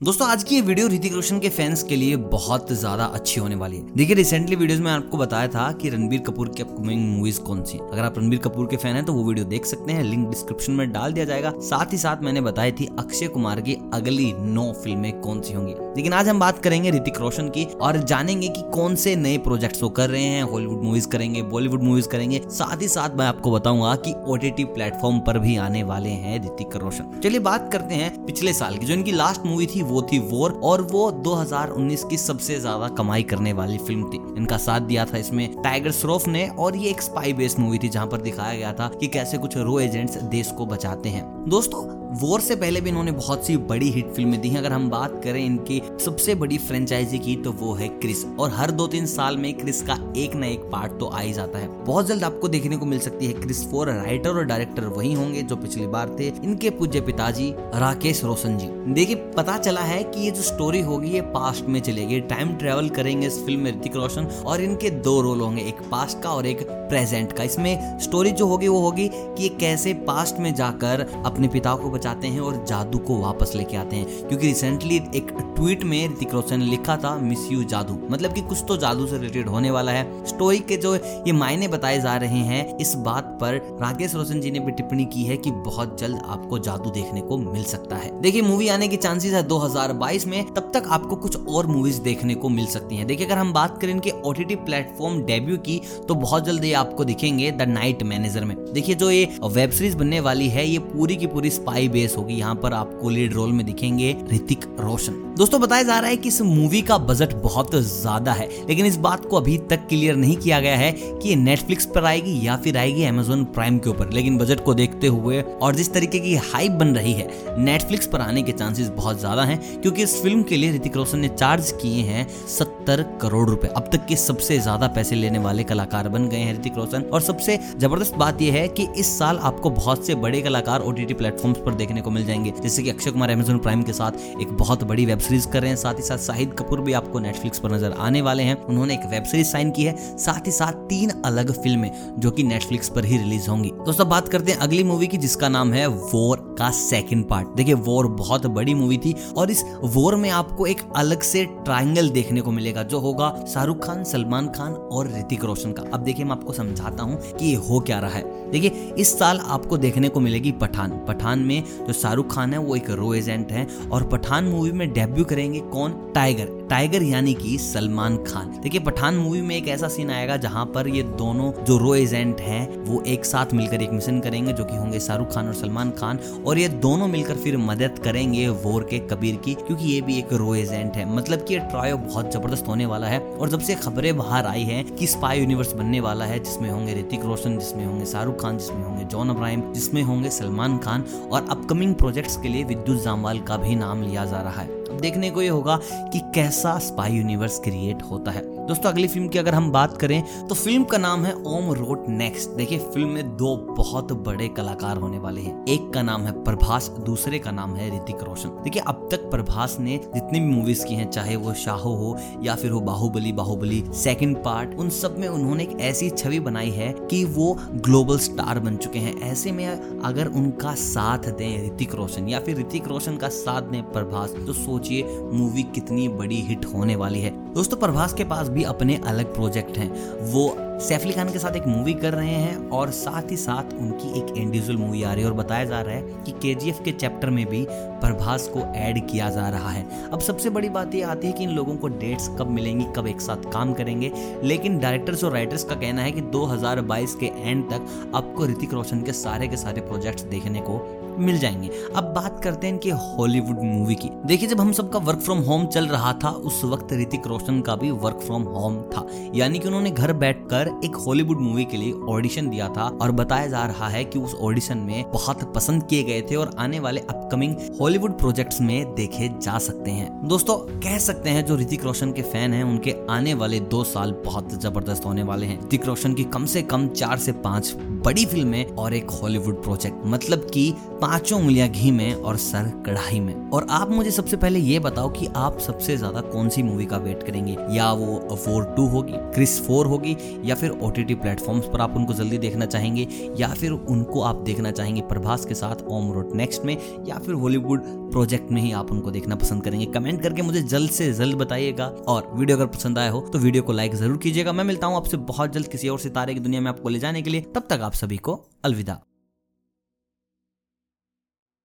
दोस्तों, आज की ये वीडियो ऋतिक रोशन के फैंस के लिए बहुत ज़्यादा अच्छी होने वाली है। देखिए रिसेंटली वीडियोस में आपको बताया था कि रणबीर कपूर की अपकमिंग मूवीज़ कौन सी अगर आप रणबीर कपूर के फ़ैन हैं तो वो वीडियो देख सकते हैं। लिंक डिस्क्रिप्शन में डाल दिया जाएगा। साथ ही साथ मैंने बताई थी अक्षय कुमार की अगली नौ फ़िल्में कौन सी होंगी। लेकिन आज हम बात करेंगे ऋतिक रोशन की और जानेंगे कि कौन से नए प्रोजेक्ट्स वो कर रहे हैं हॉलीवुड मूवीज़ करेंगे बॉलीवुड मूवीज़ करेंगे। साथ ही साथ मैं आपको बताऊँगा कि ओटीटी प्लेटफॉर्म पर भी आने वाले हैं ऋतिक रोशन। चलिए बात करते हैं पिछले साल की, जो इनकी लास्ट मूवी थी, वो थी वोर और वो 2019 की सबसे ज़्यादा कमाई करने वाली फ़िल्म थी। इनका साथ दिया था इसमें टाइगर श्रॉफ ने और ये एक स्पाई बेस्ड मूवी थी, जहाँ पर दिखाया गया था कि कैसे कुछ रो एजेंट्स देश को बचाते हैं। दोस्तों वॉर से पहले भी इन्होंने बहुत सी बड़ी हिट फ़िल्में दी हैं। अगर हम बात करें इनकी सबसे बड़ी फ्रेंचाइजी की तो वो है क्रिस। और हर दो तीन साल में क्रिस का एक न एक पार्ट तो आ ही जाता है। बहुत जल्द आपको देखने को मिल सकती है, क्रिस फोर राइटर और डायरेक्टर वही होंगे जो पिछली बार थे इनके पूज्य पिताजी राकेश रोशन जी। देखिए, पता चला है कि ये जो स्टोरी होगी, ये पास्ट में चलेगी। टाइम ट्रेवल करेंगे इस फ़िल्म में ऋतिक रोशन और इनके दो रोल होंगे, एक पास्ट का और एक प्रेजेंट का। इसमें स्टोरी जो होगी, वो होगी कि ये कैसे पास्ट में जाकर अपने पिता को बचाते हैं और जादू को वापस लेके आते हैं। क्योंकि रिसेंटली एक ट्वीट में ऋतिक रोशन ने लिखा था मिस यू जादू. मतलब कि कुछ तो जादू से रिलेटेड होने वाला है। स्टोरी के जो ये मायने बताए जा रहे हैं, इस बात पर राकेश रोशन जी ने भी टिप्पणी की है कि बहुत जल्द आपको जादू देखने को मिल सकता है। देखिए मूवी आने की चांसेस है 2022 में, तब तक आपको कुछ और मूवीज़ देखने को मिल सकती है। देखिए, अगर हम बात करें इनके ओटीटी प्लेटफॉर्म डेब्यू की तो बहुत जल्द ये आपको दिखेंगे द नाइट मैनेजर में। देखिए, जो ये वेब सीरीज़ बनने वाली है, ये पूरी की पूरी स्पाई बेस होगी। यहाँ पर आपको लीड रोल में दिखेंगे ऋतिक रोशन। दोस्तों बताया जा रहा है कि इस मूवी का बजट बहुत ज़्यादा है, लेकिन इस बात को अभी तक क्लियर नहीं किया गया है कि ये नेटफ्लिक्स पर आएगी या फिर आएगी अमेजोन प्राइम के ऊपर। लेकिन बजट को देखते हुए और जिस तरीके की हाइप बन रही है नेटफ्लिक्स पर आने के चांसेस बहुत ज़्यादा हैं, क्योंकि इस फ़िल्म के लिए ऋतिक रोशन ने चार्ज किए हैं सत्तर करोड़ रुपए। अब तक के सबसे ज़्यादा पैसे लेने वाले कलाकार बन गए हैं ऋतिक रोशन और सबसे ज़बरदस्त बात यह है कि इस साल आपको बहुत से बड़े कलाकार ओटीटी प्लेटफॉर्म्स पर देखने को मिल जाएँगे, जैसे कि अक्षय कुमार अमेजोन प्राइम के साथ एक बहुत बड़ी वेब सीरीज़ कर रहे हैं। साथ ही साथ शाहिद कपूर भी आपको नेटफ्लिक्स पर नज़र आने वाले हैं। उन्होंने एक वेब सीरीज़ साइन की है। साथ ही साथ तीन अलग फ़िल्में जो कि नेटफ्लिक्स पर ही रिलीज़ होंगी। दोस्तों, बात करते हैं अगली मूवी की, जिसका नाम है वोर का सेकंड पार्ट देखिए वोर बहुत बड़ी मूवी थी, और इस वोर में आपको एक अलग से ट्राइंगल देखने को मिलेगा, जो होगा शाहरुख खान, सलमान खान और ऋतिक रोशन का। अब देखिए, मैं आपको समझाता हूँ कि ये हो क्या रहा है। देखिए, इस साल आपको देखने को मिलेगी पठान। पठान में जो शाहरुख खान है, वो एक रो एजेंट है, और पठान मूवी में डेब्यू करेंगे कौन? टाइगर टाइगर यानी कि सलमान खान। देखिए, पठान मूवी में एक ऐसा सीन आएगा जहाँ पर ये दोनों जो रो एजेंट हैं, वो एक साथ मिलकर एक मिशन करेंगे जो कि होंगे शाहरुख खान और सलमान खान। और ये दोनों मिलकर फिर मदद करेंगे वोर के कबीर की, क्योंकि ये भी एक रो एजेंट है। मतलब कि ये ट्रायो बहुत ज़बरदस्त होने वाला है। और जब से खबरें बाहर आई है कि स्पाई यूनिवर्स बनने वाला है, जिसमें होंगे ऋतिक रोशन जिसमें होंगे शाहरुख खान, जिसमें होंगे जॉन अब्राहिम जिसमें होंगे सलमान खान, और अपकमिंग प्रोजेक्ट्स के लिए विद्युत जामवाल का भी नाम लिया जा रहा है। देखने को ये होगा कि कैसा स्पाई यूनिवर्स क्रिएट होता है। दोस्तों, अगली फ़िल्म की अगर हम बात करें तो फ़िल्म का नाम है ओम रोड नेक्स्ट देखिए फ़िल्म में दो बहुत बड़े कलाकार होने वाले हैं। एक का नाम है प्रभास, दूसरे का नाम है ऋतिक रोशन। देखिए, अब तक प्रभास ने जितनी भी मूवीज़ की हैं, चाहे वो शाहो हो या फिर हो बाहुबली बाहुबली सेकंड पार्ट उन सब में उन्होंने एक ऐसी छवि बनाई है कि वो ग्लोबल स्टार बन चुके हैं। ऐसे में अगर उनका साथ दें ऋतिक रोशन या फिर ऋतिक रोशन का साथ दें प्रभास तो सोचिए मूवी कितनी बड़ी हिट होने वाली है। दोस्तों, प्रभास के पास भी अपने अलग प्रोजेक्ट हैं। वो सैफ अली खान के साथ एक मूवी कर रहे हैं और साथ ही साथ उनकी एक इंडिविजुअल मूवी आ रही है और बताया जा रहा है कि के के चैप्टर में भी प्रभास को ऐड किया जा रहा है। अब सबसे बड़ी बात ये आती है कि इन लोगों को डेट्स कब मिलेंगी, कब एक साथ काम करेंगे, लेकिन डायरेक्टर्स और राइटर्स का कहना है कि 2022 के एंड तक आपको ऋतिक रोशन के सारे के सारे प्रोजेक्ट्स देखने को मिल जाएँगे। अब बात करते हैं इनकी हॉलीवुड मूवी की। देखिए, जब हम सबका वर्क फ्रॉम होम चल रहा था, उस वक्त ऋतिक रोशन का भी वर्क फ्रॉम होम था। यानी कि उन्होंने घर बैठकर एक हॉलीवुड मूवी के लिए ऑडिशन दिया था और बताया जा रहा है कि उस ऑडिशन में बहुत पसंद किए गए थे और आने वाले अपकमिंग हॉलीवुड प्रोजेक्ट्स में देखे जा सकते हैं। दोस्तों, कह सकते हैं जो ऋतिक रोशन के फ़ैन हैं, उनके आने वाले दो साल बहुत ज़बरदस्त होने वाले हैं। ऋतिक रोशन की कम से कम चार से पाँच बड़ी फ़िल्में और एक हॉलीवुड प्रोजेक्ट मतलब की पाँचों उंगलियाँ घी में और सर कढ़ाई में। और आप मुझे सबसे पहले ये बताओ कि आप सबसे ज़्यादा कौन सी मूवी का वेट करेंगे? या वो फोर टू होगी क्रिस फोर होगी, या फिर ओ टी प्लेटफॉर्म्स पर आप उनको जल्दी देखना चाहेंगे, या फिर उनको आप देखना चाहेंगे प्रभास के साथ ओम रोड नेक्स्ट में, या फिर हॉलीवुड प्रोजेक्ट में ही आप उनको देखना पसंद करेंगे। कमेंट करके मुझे जल्द से जल्द बताइएगा। और वीडियो अगर पसंद आया हो तो वीडियो को लाइक ज़रूर कीजिएगा। मैं मिलता हूँ आपसे बहुत जल्द किसी और सितारे की दुनिया में आपको ले जाने के लिए। तब तक आप सभी को अलविदा।